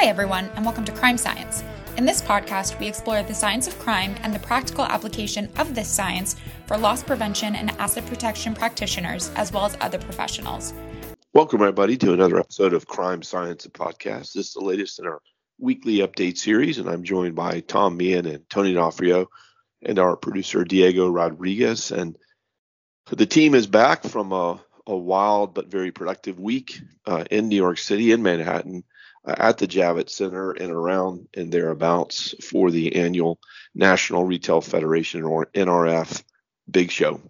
Hi, everyone, and welcome to Crime Science. In this podcast, we explore the science of crime and the practical application of this science for loss prevention and asset protection practitioners, as well as other professionals. Welcome, everybody, to another episode of Crime Science Podcast. This is the latest in our weekly update series, and I'm joined by Tom Meehan and Tony D'Onofrio and our producer, Diego Rodriguez. And the team is back from a, a wild but very productive week uh, in New York City, in Manhattan, at the Javits Center and around and thereabouts for the annual National Retail Federation or NRF Big Show.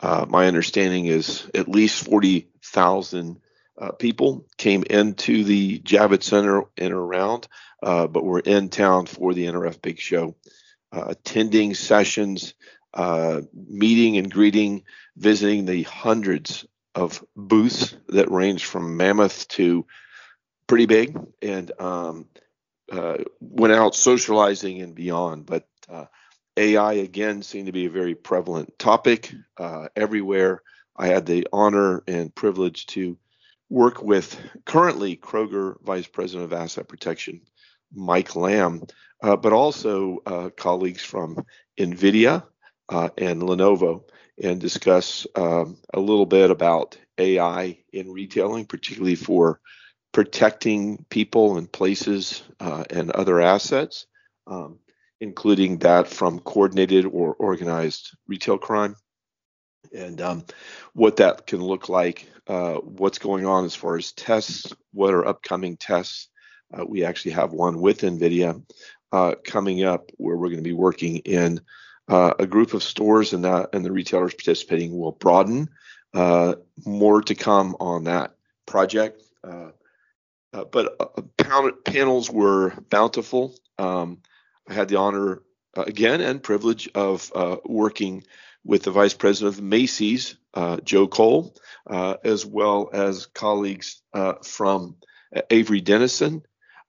Uh, my understanding is at least 40,000 uh, people came into the Javits Center and around, uh, but were in town for the NRF Big Show, uh, attending sessions, uh, meeting and greeting, visiting the hundreds of booths that range from mammoth to pretty big and um, uh, went out socializing and beyond. But uh, AI again seemed to be a very prevalent topic uh, everywhere. I had the honor and privilege to work with currently Kroger Vice President of Asset Protection, Mike Lamb, uh, but also uh, colleagues from NVIDIA uh, and Lenovo and discuss um, a little bit about AI in retailing, particularly for protecting people and places uh, and other assets, um, including that from coordinated or organized retail crime, and um, what that can look like, uh, what's going on as far as tests, what are upcoming tests. Uh, we actually have one with NVIDIA uh, coming up where we're going to be working in uh, a group of stores, and, that, and the retailers participating will broaden. Uh, more to come on that project. Uh, but uh, pan- panels were bountiful. Um, I had the honor uh, again and privilege of uh, working with the vice president of Macy's, uh, Joe Cole, uh, as well as colleagues from Avery Dennison.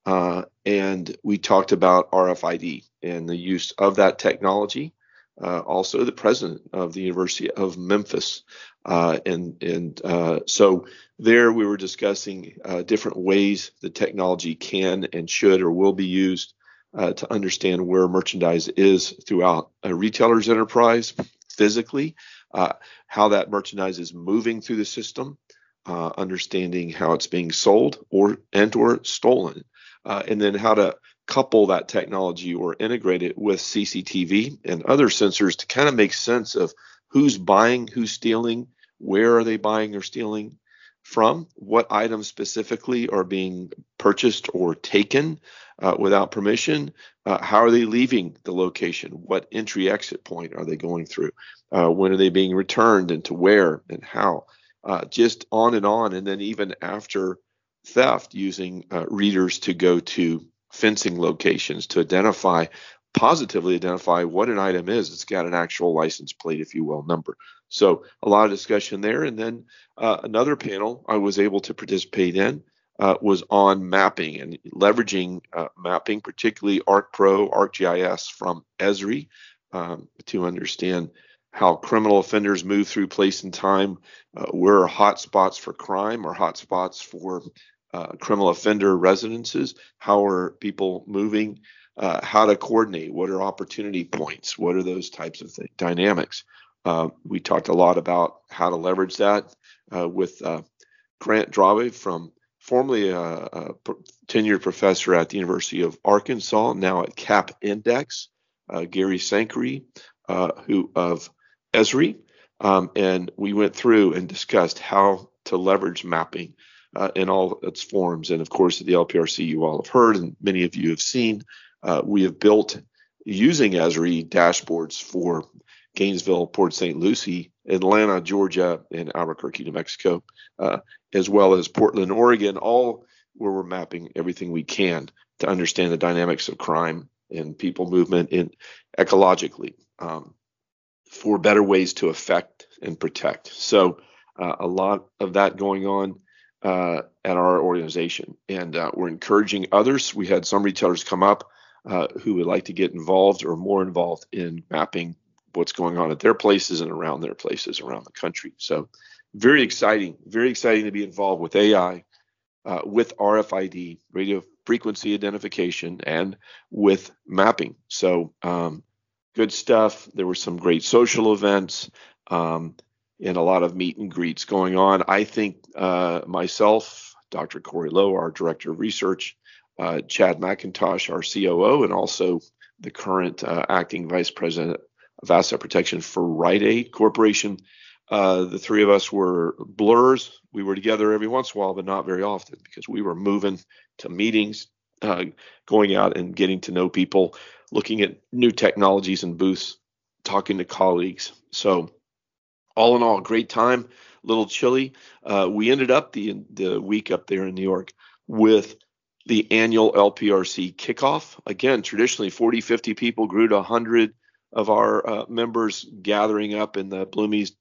and we talked about RFID and the use of that technology. Also, the president of the University of Memphis. Uh, and and uh, so there we were discussing uh, different ways the technology can and should or will be used uh, to understand where merchandise is throughout a retailer's enterprise physically, uh, how that merchandise is moving through the system, uh, understanding how it's being sold or and or stolen, and then how to couple that technology or integrate it with CCTV and other sensors to kind of make sense of who's buying, who's stealing, where are they buying or stealing from, what items specifically are being purchased or taken uh, without permission, uh, how are they leaving the location, what entry exit point are they going through, uh, when are they being returned and to where and how, uh, just on and on. And then even after theft, using uh, readers to go to fencing locations to identify positively identify what an item is. It's got an actual license plate, if you will, number. So a lot of discussion there. And then uh, another panel I was able to participate in uh, was on mapping and leveraging uh, mapping, particularly ArcPro, ArcGIS from Esri um, to understand how criminal offenders move through place and time, uh, where are hot spots for crime or hot spots for uh, criminal offender residences, how are people moving uh, how to coordinate, what are opportunity points, what are those types of dynamics. Uh, we talked a lot about how to leverage that uh, with uh, Grant Drawve from formerly a, a, tenured professor at the University of Arkansas, now at Cap Index, uh, Gary Sankary, uh, who of Esri, um, and we went through and discussed how to leverage mapping uh, in all its forms. And of course, at the LPRC, you all have heard, and many of you have seen uh, we have built using Esri dashboards for Gainesville, Port St. Lucie, Atlanta, Georgia, and Albuquerque, New Mexico, uh, as well as Portland, Oregon, all where we're mapping everything we can to understand the dynamics of crime and people movement in ecologically um, for better ways to affect and protect. So uh, a lot of that going on uh, at our organization, and uh, we're encouraging others. We had some retailers come up uh, who would like to get involved or more involved in mapping what's going on at their places and around their places around the country. So, very exciting, very exciting to be involved with AI, uh, with RFID, radio frequency identification and with mapping. So um, good stuff. There were some great social events um, and a lot of meet and greets going on. I think uh, myself, Dr. Corey Lowe, our director of research, uh, Chad McIntosh, our COO, and also the current uh, acting vice president of asset protection for Rite Aid Corporation. Uh, the three of us were blurs. We were together every once in a while, but not very often because we were moving to meetings, uh, going out and getting to know people, looking at new technologies and booths, talking to colleagues. So, all in all, great time. A little chilly. Uh, we ended up the the week up there in New York with the annual LPRC kickoff. Again, traditionally 40, 50 people grew to 100 of our uh, members gathering up in the Bloomies,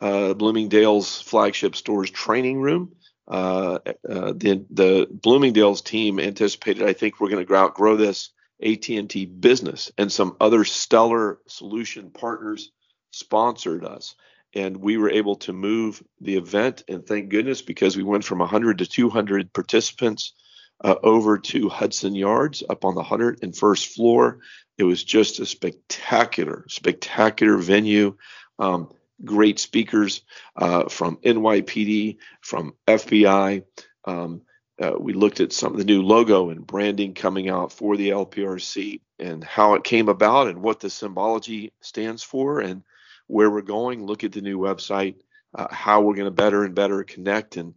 uh, Bloomingdale's flagship store's training room. Uh, uh the, the Bloomingdale's team anticipated, I think, we're going to outgrow this AT&T business, and some other stellar solution partners sponsored us and we were able to move the event and thank goodness because we went from 100 to 200 participants uh, over to Hudson Yards up on the 101st floor. It was just a spectacular, spectacular venue. Um, great speakers uh, from NYPD, from FBI. Um, uh, we looked at some of the new logo and branding coming out for the LPRC and how it came about and what the symbology stands for and where we're going. Look at the new website, uh, how we're going to better and better connect and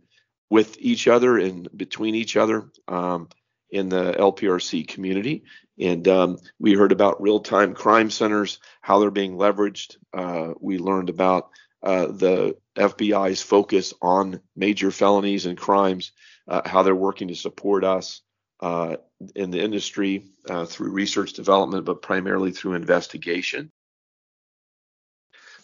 with each other and between each other um, in the LPRC community. And um, we heard about real time crime centers, how they're being leveraged. Uh, we learned about uh, the FBI's focus on major felonies and crimes, uh, how they're working to support us uh, in the industry uh, through research development, but primarily through investigation.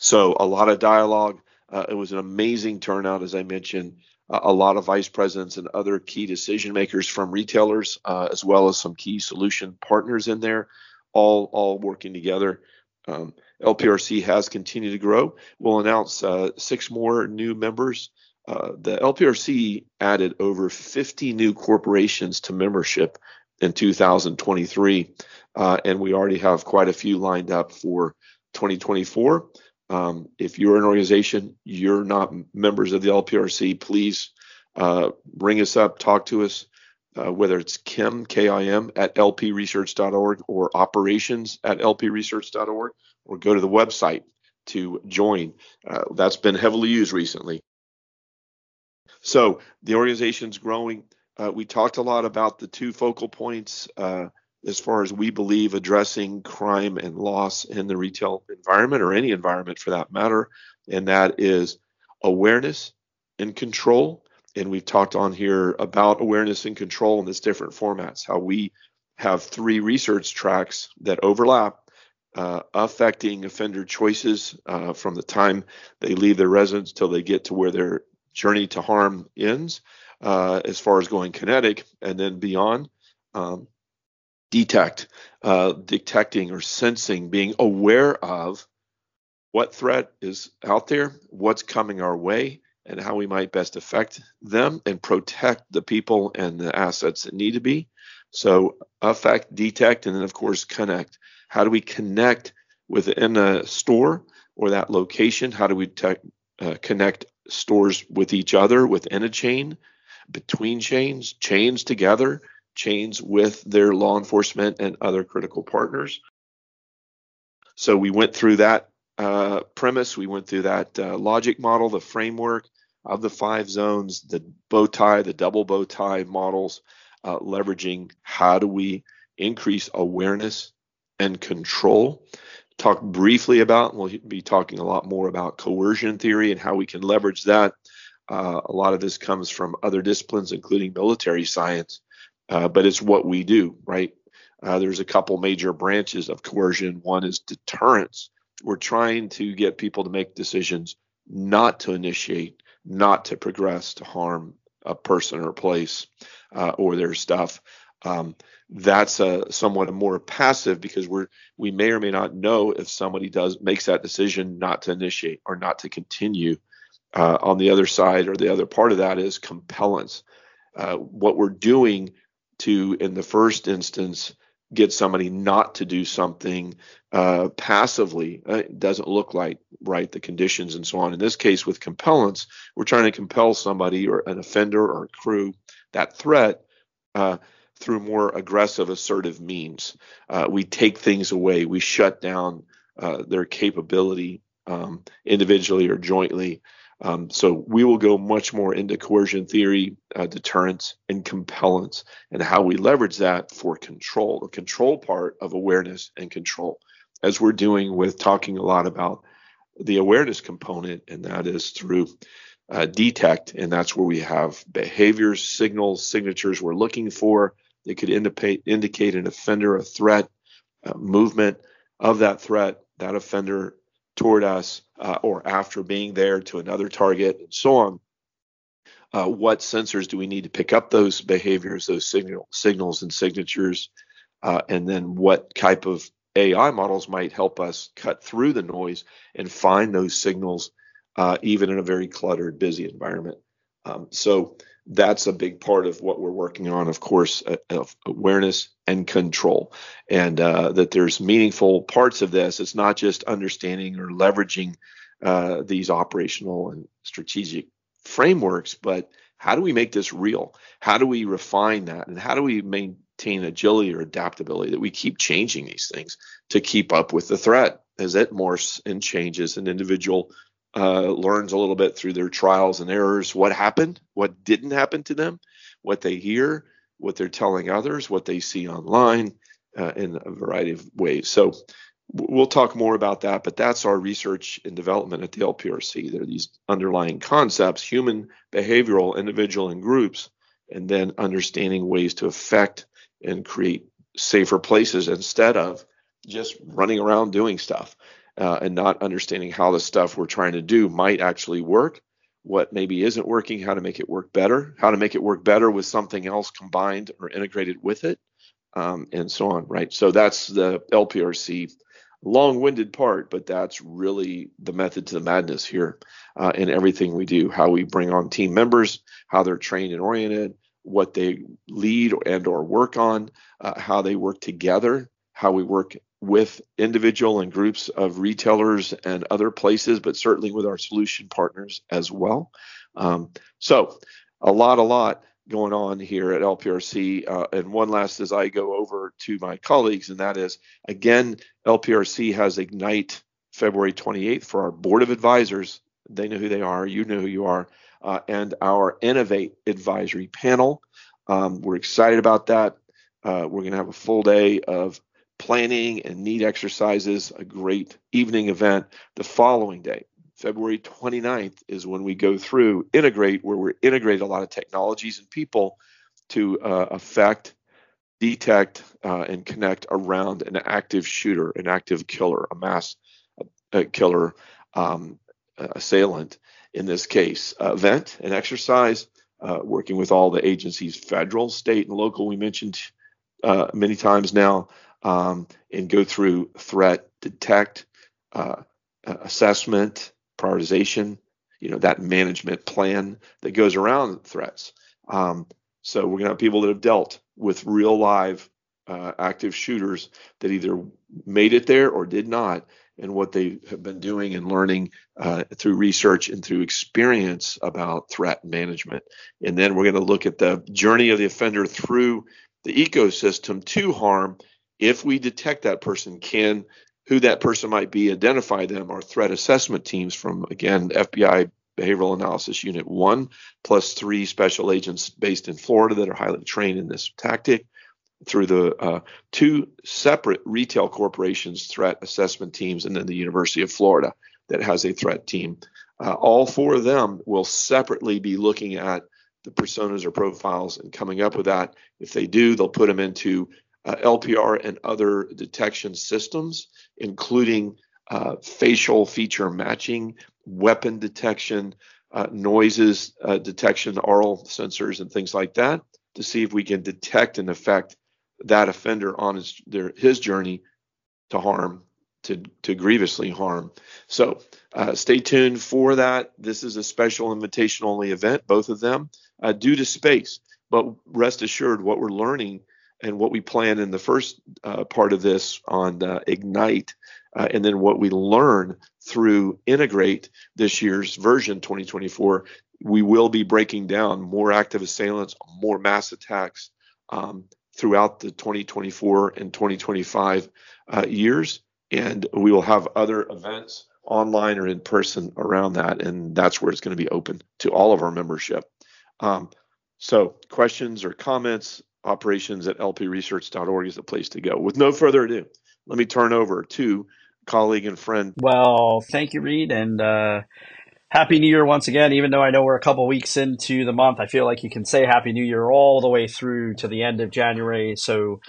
So, a lot of dialogue. Uh, it was an amazing turnout, as I mentioned a lot of vice presidents and other key decision makers from retailers, uh, as well as some key solution partners in there, all all working together. Um, LPRC has continued to grow. We'll announce uh, six more new members. Uh, the LPRC added over 50 new corporations to membership in 2023, uh, and we already have quite a few lined up for 2024. Um, if you're an organization, you're not members of the LPRC, please uh, ring us up, talk to us, uh, whether it's Kim, K-I-M, at lpresearch.org or operations at lpresearch.org, or go to the website to join. Uh, that's been heavily used recently. So the organization's growing. Uh, we talked a lot about the two focal points uh, as far as we believe addressing crime and loss in the retail environment or any environment for that matter, and that is awareness and control. And we've talked on here about awareness and control in this different formats, how we have three research tracks that overlap, uh, affecting offender choices uh, from the time they leave their residence till they get to where their journey to harm ends, uh, as far as going kinetic, and then beyond. Um, detect, uh, detecting or sensing, being aware of what threat is out there, what's coming our way, and how we might best affect them and protect the people and the assets that need to be. So, affect, detect, and then, of course, connect. How do we connect within a store or that location? How do we te- uh, connect stores with each other within a chain, between chains, chains together? Chains with their law enforcement and other critical partners. So we went through that uh, premise, we went through that uh, logic model, the framework of the five zones, the bow tie, the double bow tie models, uh, leveraging how do we increase awareness and control. Talk briefly about, we'll be talking a lot more about coercion theory and how we can leverage that. Uh, a lot of this comes from other disciplines, including military science, uh, but it's what we do, right? Uh, there's a couple major branches of coercion. One is deterrence. We're trying to get people to make decisions not to initiate, not to progress to harm a person or place uh, or their stuff. Um, that's a somewhat a more passive because we're we may or may not know if somebody does makes that decision not to initiate or not to continue. Uh, on the other side or the other part of that is compellence. Uh, what we're doing to, in the first instance, get somebody not to do something uh, passively. Uh, it doesn't look like right the conditions and so on. In this case, with compellence, we're trying to compel somebody or an offender or a crew that threat uh, through more aggressive, assertive means. Uh, we take things away. We shut down uh, their capability um, individually or jointly. Um, so we will go much more into coercion theory, uh, deterrence, and compellence, and how we leverage that for control, the control part of awareness and control, as we're doing with talking a lot about the awareness component, and that is through uh, detect, and that's where we have behaviors, signals, signatures we're looking for. They could indicate indicate an offender, a threat, uh, movement of that threat, that offender toward us uh, or after being there to another target and so on. Uh, what sensors do we need to pick up those behaviors, those signal, signals and signatures, uh, and then what type of AI models might help us cut through the noise and find those signals, uh, even in a very cluttered, busy environment. Um, so that's a big part of what we're working on, of course, uh, of awareness and control, and uh, that there's meaningful parts of this. It's not just understanding or leveraging uh, these operational and strategic frameworks, but how do we make this real? How do we refine that? And how do we maintain agility or adaptability that we keep changing these things to keep up with the threat as it morphs and changes and individual uh, learns a little bit through their trials and errors what happened, what didn't happen to them, what they hear, what they're telling others, what they see online uh, in a variety of ways. So we'll talk more about that, but that's our research and development at the LPRC. There are these underlying concepts, human, behavioral, individual, and groups, and then understanding ways to affect and create safer places instead of just running around doing stuff uh, and not understanding how the stuff we're trying to do might actually work, what maybe isn't working, how to make it work better, how to make it work better with something else combined or integrated with it, um, and so on, right? So that's the LPRC long-winded part, but that's really the method to the madness here uh, in everything we do. How we bring on team members, how they're trained and oriented, what they lead and or work on, uh, how they work together, how we work with individual and groups of retailers and other places, but certainly with our solution partners as well. Um, so, a lot, a lot going on here at LPRC. Uh, and one last as I go over to my colleagues, and that is again, LPRC has Ignite February 28th for our board of advisors. They know who they are, you know who you are, uh, and our Innovate advisory panel. Um, we're excited about that. Uh, we're going to have a full day of planning and need exercises, a great evening event the following day. February 29th is when we go through integrate, where we're integrate a lot of technologies and people to uh, affect, detect, uh, and connect around an active shooter, an active killer, a mass uh, killer um, assailant in this case. event and exercise, uh, working with all the agencies, federal, state, and local. We mentioned uh, many times now um, and go through threat detect, uh, assessment, prioritization, you know, that management plan that goes around threats. Um, so we're going to have people that have dealt with real live uh, active shooters that either made it there or did not, and what they have been doing and learning uh, through research and through experience about threat management. And then we're going to look at the journey of the offender through the ecosystem to harm if we detect that person, can who that person might be, identify them. Our threat assessment teams from, again, FBI Behavioral Analysis Unit 1, plus three special agents based in Florida that are highly trained in this tactic through the uh, two separate retail corporations threat assessment teams and then the University of Florida that has a threat team. Uh, all four of them will separately be looking at the personas or profiles and coming up with that. If they do, they'll put them into uh, LPR and other detection systems, including uh, facial feature matching, weapon detection, uh, noises uh, detection, aural sensors, and things like that, to see if we can detect and affect that offender on his their, his journey to harm, to to grievously harm. So uh, stay tuned for that. This is a special invitation only event, both of them, uh, due to space but rest assured, what we're learning and what we plan in the first uh, part of this on uh, Ignite, uh, and then what we learn through Integrate this year's version 2024, we will be breaking down more active assailants, more mass attacks um, throughout the 2024 and 2025 uh, years. And we will have other events online or in person around that. And that's where it's going to be open to all of our membership. Um, so, questions or comments, operations at lpresearch.org is the place to go. With no further ado, let me turn over to colleague and friend. Well, thank you, Read. And uh, Happy New Year once again. Even though I know we're a couple weeks into the month, I feel like you can say Happy New Year all the way through to the end of January. So,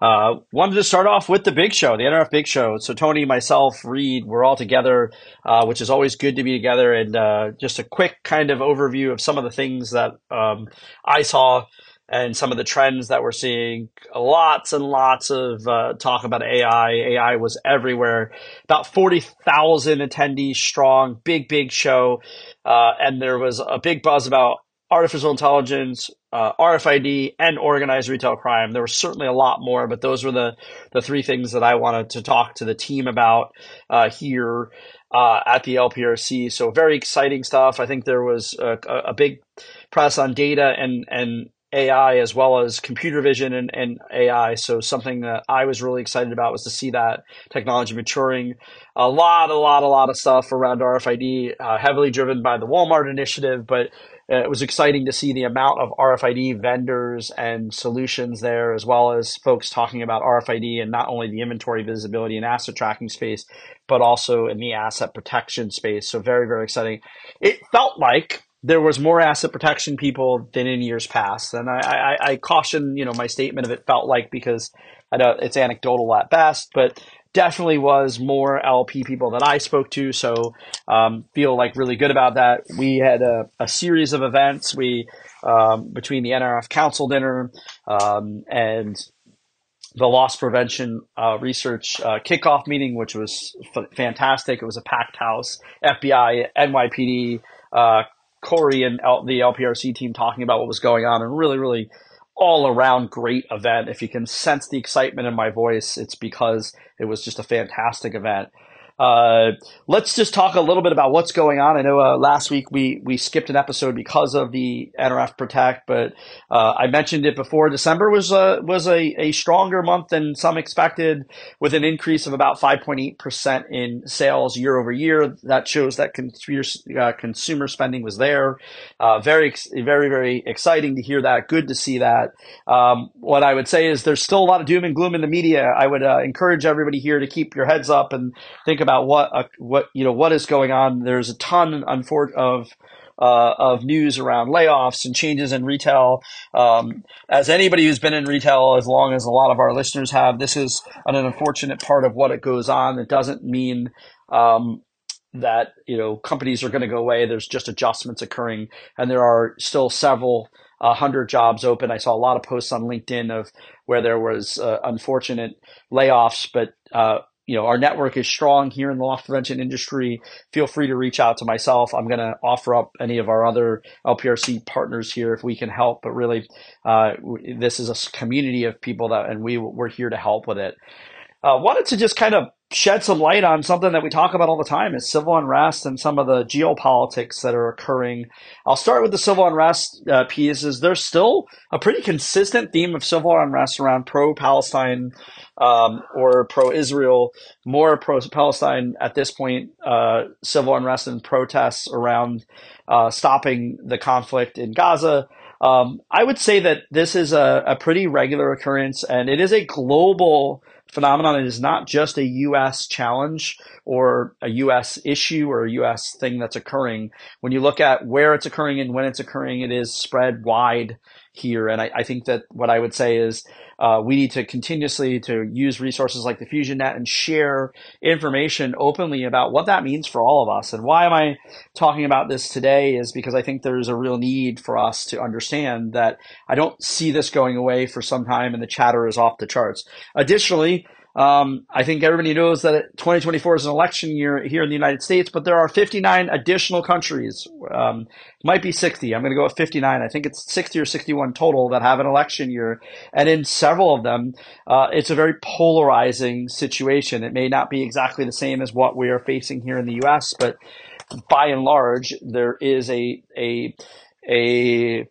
uh, wanted to start off with the big show, the NRF Big Show. So, Tony, myself, Read, we're all together, uh, which is always good to be together. And uh, just a quick kind of overview of some of the things that um, I saw and some of the trends that we're seeing. Lots and lots of uh, talk about AI. AI was everywhere. About 40,000 attendees strong, big, big show. Uh, and there was a big buzz about artificial intelligence, uh, RFID, and organized retail crime. There was certainly a lot more, but those were the, the three things that I wanted to talk to the team about uh, here. Uh, at the LPRC. So very exciting stuff. I think there was a, a, big press on data and and AI as well as computer vision and, and AI. So something that I was really excited about was to see that technology maturing. A lot, a lot, a lot of stuff around RFID, uh, heavily driven by the Walmart initiative, but uh, it was exciting to see the amount of RFID vendors and solutions there, as well as folks talking about RFID and not only the inventory visibility and asset tracking space, but also in the asset protection space. So very, very exciting. It felt like there was more asset protection people than in years past. And I, I, I, caution, you know, my statement of it felt like because I know it's anecdotal at best, but definitely was more LP people that I spoke to. So um, feel like really good about that. We had a, a series of events. We um, between the NRF Council dinner um, and the loss prevention uh, research uh, kickoff meeting, which was f- fantastic. It was a packed house. FBI, NYPD, uh, Corey and L- the LPRC team talking about what was going on, and really, really all around great event. If you can sense the excitement in my voice, it's because it was just a fantastic event. Uh, let's just talk a little bit about what's going on. I know uh, last week we we skipped an episode because of the NRF Protect, but uh, I mentioned it before. December was a was a, a stronger month than some expected, with an increase of about 5.8 percent in sales year over year. That shows that consumer uh, consumer spending was there. Uh, very very very exciting to hear that. Good to see that. Um, what I would say is there's still a lot of doom and gloom in the media. I would uh, encourage everybody here to keep your heads up and think about what uh, what you know what is going on. There's a ton of uh, of news around layoffs and changes in retail. Um, as anybody who's been in retail as long as a lot of our listeners have, this is an unfortunate part of what it goes on. It doesn't mean um, that you know companies are going to go away. There's just adjustments occurring, and there are still several uh, hundred jobs open. I saw a lot of posts on LinkedIn of where there was uh, unfortunate layoffs, but uh, you know, our network is strong here in the loss prevention industry. Feel free to reach out to myself. I'm going to offer up any of our other LPRC partners here if we can help. But really, uh, this is a community of people that, and we we're here to help with it. Uh, wanted to just kind of shed some light on something that we talk about all the time is civil unrest and some of the geopolitics that are occurring. I'll start with the civil unrest uh, piece. Is there's still a pretty consistent theme of civil unrest around pro-Palestine um, or pro-Israel, more pro-Palestine at this point. Uh, civil unrest and protests around uh, stopping the conflict in Gaza. Um, I would say that this is a, a pretty regular occurrence, and it is a global phenomenon. Is not just a U.S. challenge or a U.S. issue or a U.S. thing that's occurring. When you look at where it's occurring and when it's occurring, it is spread wide here. And I, I think that what I would say is uh, we need to continuously to use resources like the Fusion Net and share information openly about what that means for all of us. And why am I talking about this today is because I think there's a real need for us to understand that I don't see this going away for some time and the chatter is off the charts. Additionally, Um, I think everybody knows that 2024 is an election year here in the United States, but there are 59 additional countries. Um, might be 60. I'm going to go with 59. I think it's 60 or 61 total that have an election year. And in several of them, uh, it's a very polarizing situation. It may not be exactly the same as what we are facing here in the U.S., but by and large, there is a, a, a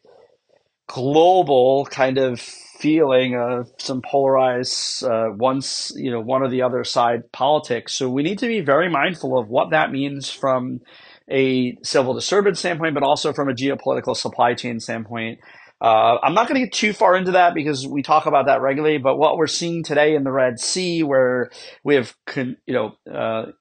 global kind of feeling of some polarized uh, once you know one or the other side politics. So we need to be very mindful of what that means from a civil disturbance standpoint, but also from a geopolitical supply chain standpoint. Uh, I'm not going to get too far into that because we talk about that regularly. But what we're seeing today in the Red Sea, where we have con- you know uh,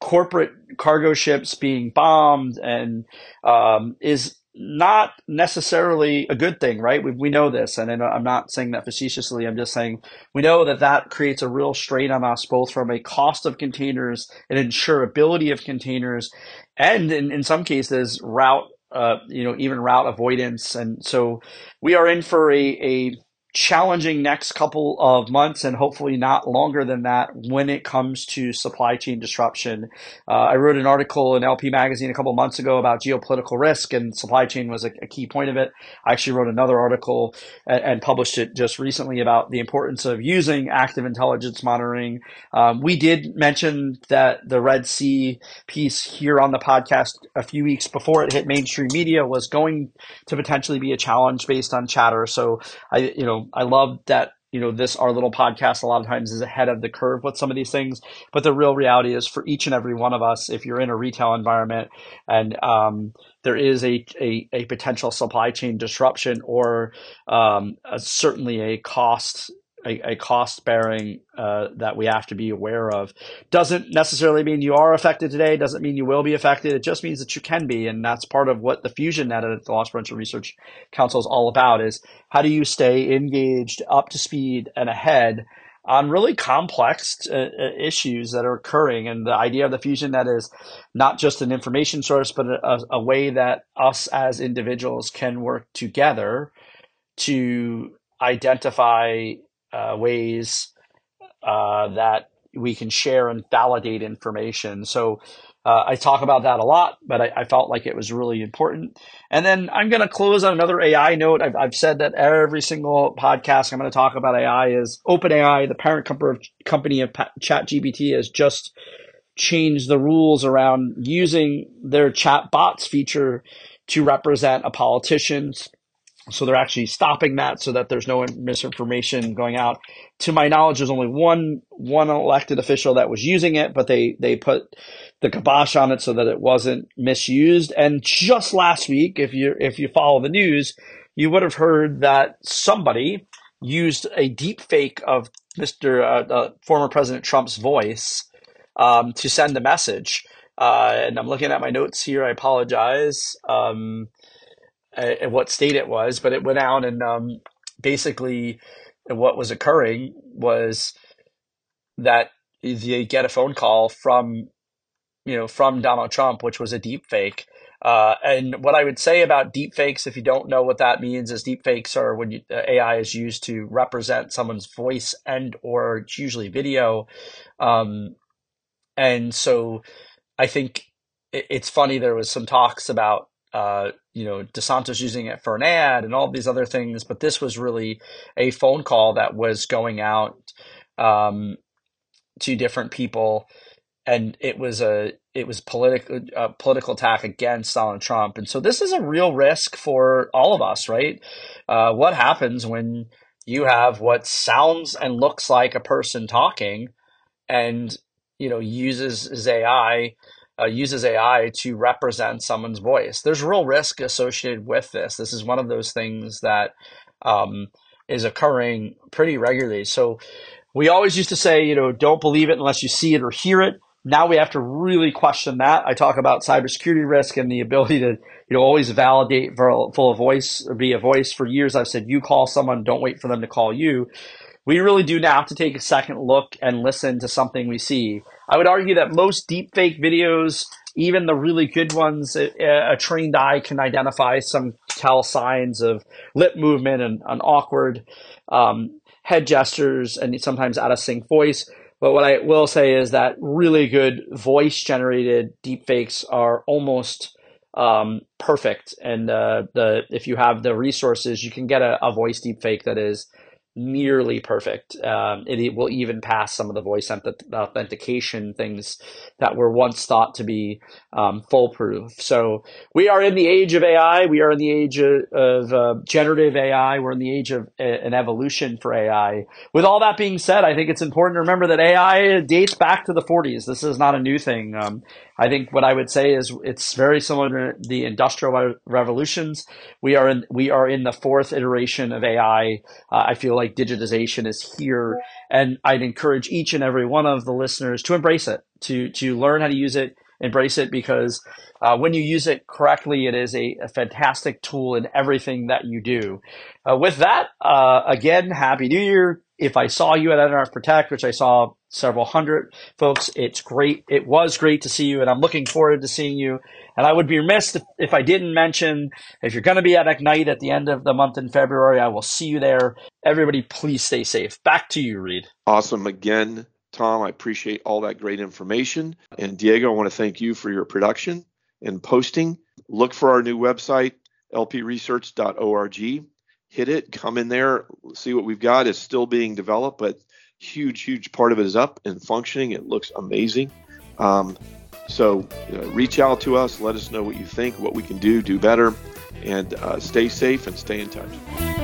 corporate cargo ships being bombed, and um, is not necessarily a good thing, right? We, we know this, and I'm not saying that facetiously. I'm just saying we know that that creates a real strain on us, both from a cost of containers and insurability of containers, and in, in some cases, route, uh, you know, even route avoidance. And so we are in for a, a challenging next couple of months and hopefully not longer than that when it comes to supply chain disruption. Uh, I wrote an article in LP Magazine a couple months ago about geopolitical risk, and supply chain was a, a key point of it. I actually wrote another article and, and, published it just recently about the importance of using active intelligence monitoring. Um, we did mention that the Red Sea piece here on the podcast a few weeks before it hit mainstream media was going to potentially be a challenge based on chatter. So I, you know, I love that you know this our little podcast a lot of times is ahead of the curve with some of these things but the real reality is for each and every one of us if you're in a retail environment and um, there is a, a, a, potential supply chain disruption or um, a, certainly a cost a, a cost bearing uh, that we have to be aware of. Doesn't necessarily mean you are affected today. Doesn't mean you will be affected. It just means that you can be, and that's part of what the Fusion Net at the Loss Prevention Research Council is all about. Is how do you stay engaged, up to speed, and ahead on really complex uh, uh issues that are occurring. And the idea of the Fusion Net is not just an information source, but a, a way that us as individuals can work together to identify uh, ways uh, that we can share and validate information. So uh, I talk about that a lot, but I, I, felt like it was really important. And then I'm going to close on another AI note. I've, I've, said that every single podcast I'm going to talk about AI is OpenAI, the parent company of ChatGPT, has just changed the rules around using their chat bots feature to represent a politician's so they're actually stopping that so that there's no misinformation going out. To my knowledge, there's only one one elected official that was using it, but they they put the kibosh on it so that it wasn't misused. And just last week, if you if you follow the news, you would have heard that somebody used a deep fake of Mr. Uh, uh, former President Trump's voice um, to send a message. Uh, and I'm looking at my notes here. I apologize. Um, uh, what state it was, but it went out and um, basically what was occurring was that you get a phone call from you know from Donald Trump, which was a deep fake. Uh, and what I would say about deep fakes, if you don't know what that means, is deep fakes are when you, uh, AI is used to represent someone's voice and or it's usually video. Um, and so I think it, it's funny. There was some talks about uh, you know, DeSantis using it for an ad and all these other things. But this was really a phone call that was going out um, to different people, and it was a it was political political attack against Donald Trump. And so this is a real risk for all of us, right? Uh, what happens when you have what sounds and looks like a person talking, and you know uses his AI uh, uses AI to represent someone's voice. There's real risk associated with this. This is one of those things that um, is occurring pretty regularly. So we always used to say, you know, don't believe it unless you see it or hear it. Now we have to really question that. I talk about cybersecurity risk and the ability to, you know, always validate full voice or be a voice. For years, I've said, you call someone, don't wait for them to call you. We really do now have to take a second look and listen to something we see. I would argue that most deepfake videos, even the really good ones, a, trained eye can identify some tell signs of lip movement and an awkward um, head gestures and sometimes out of sync voice. But what I will say is that really good voice generated deepfakes are almost um, perfect. And uh, the if you have the resources, you can get a, a voice deepfake that is nearly perfect. Um, it, it, will even pass some of the voice authentication things that were once thought to be um, foolproof. So we are in the age of AI. We are in the age of, of uh, generative AI. We're in the age of a, an evolution for AI. With all that being said, I think it's important to remember that AI dates back to the 40s. This is not a new thing. Um, I think what I would say is it's very similar to the industrial revolutions. We are in we are in the fourth iteration of AI. Uh, I feel like digitization is here, and I'd encourage each and every one of the listeners to embrace it, to to learn how to use it, embrace it, because uh, when you use it correctly, it is a, a, fantastic tool in everything that you do. Uh, with that, uh, again, happy New Year if I saw you at NRF Protect, which I saw several hundred folks, it's great. It was great to see you, and I'm looking forward to seeing you. And I would be remiss if, if I didn't mention if you're going to be at Ignite at the end of the month in February, I will see you there. Everybody, please stay safe. Back to you, Read. Awesome. Again, Tom, I appreciate all that great information. And Diego, I want to thank you for your production and posting. Look for our new website, lpresearch.org hit it, come in there, see what we've got. It's still being developed, but huge, huge part of it is up and functioning. It looks amazing. Um, so uh, reach out to us, let us know what you think, what we can do, do better, and uh, stay safe and stay in touch.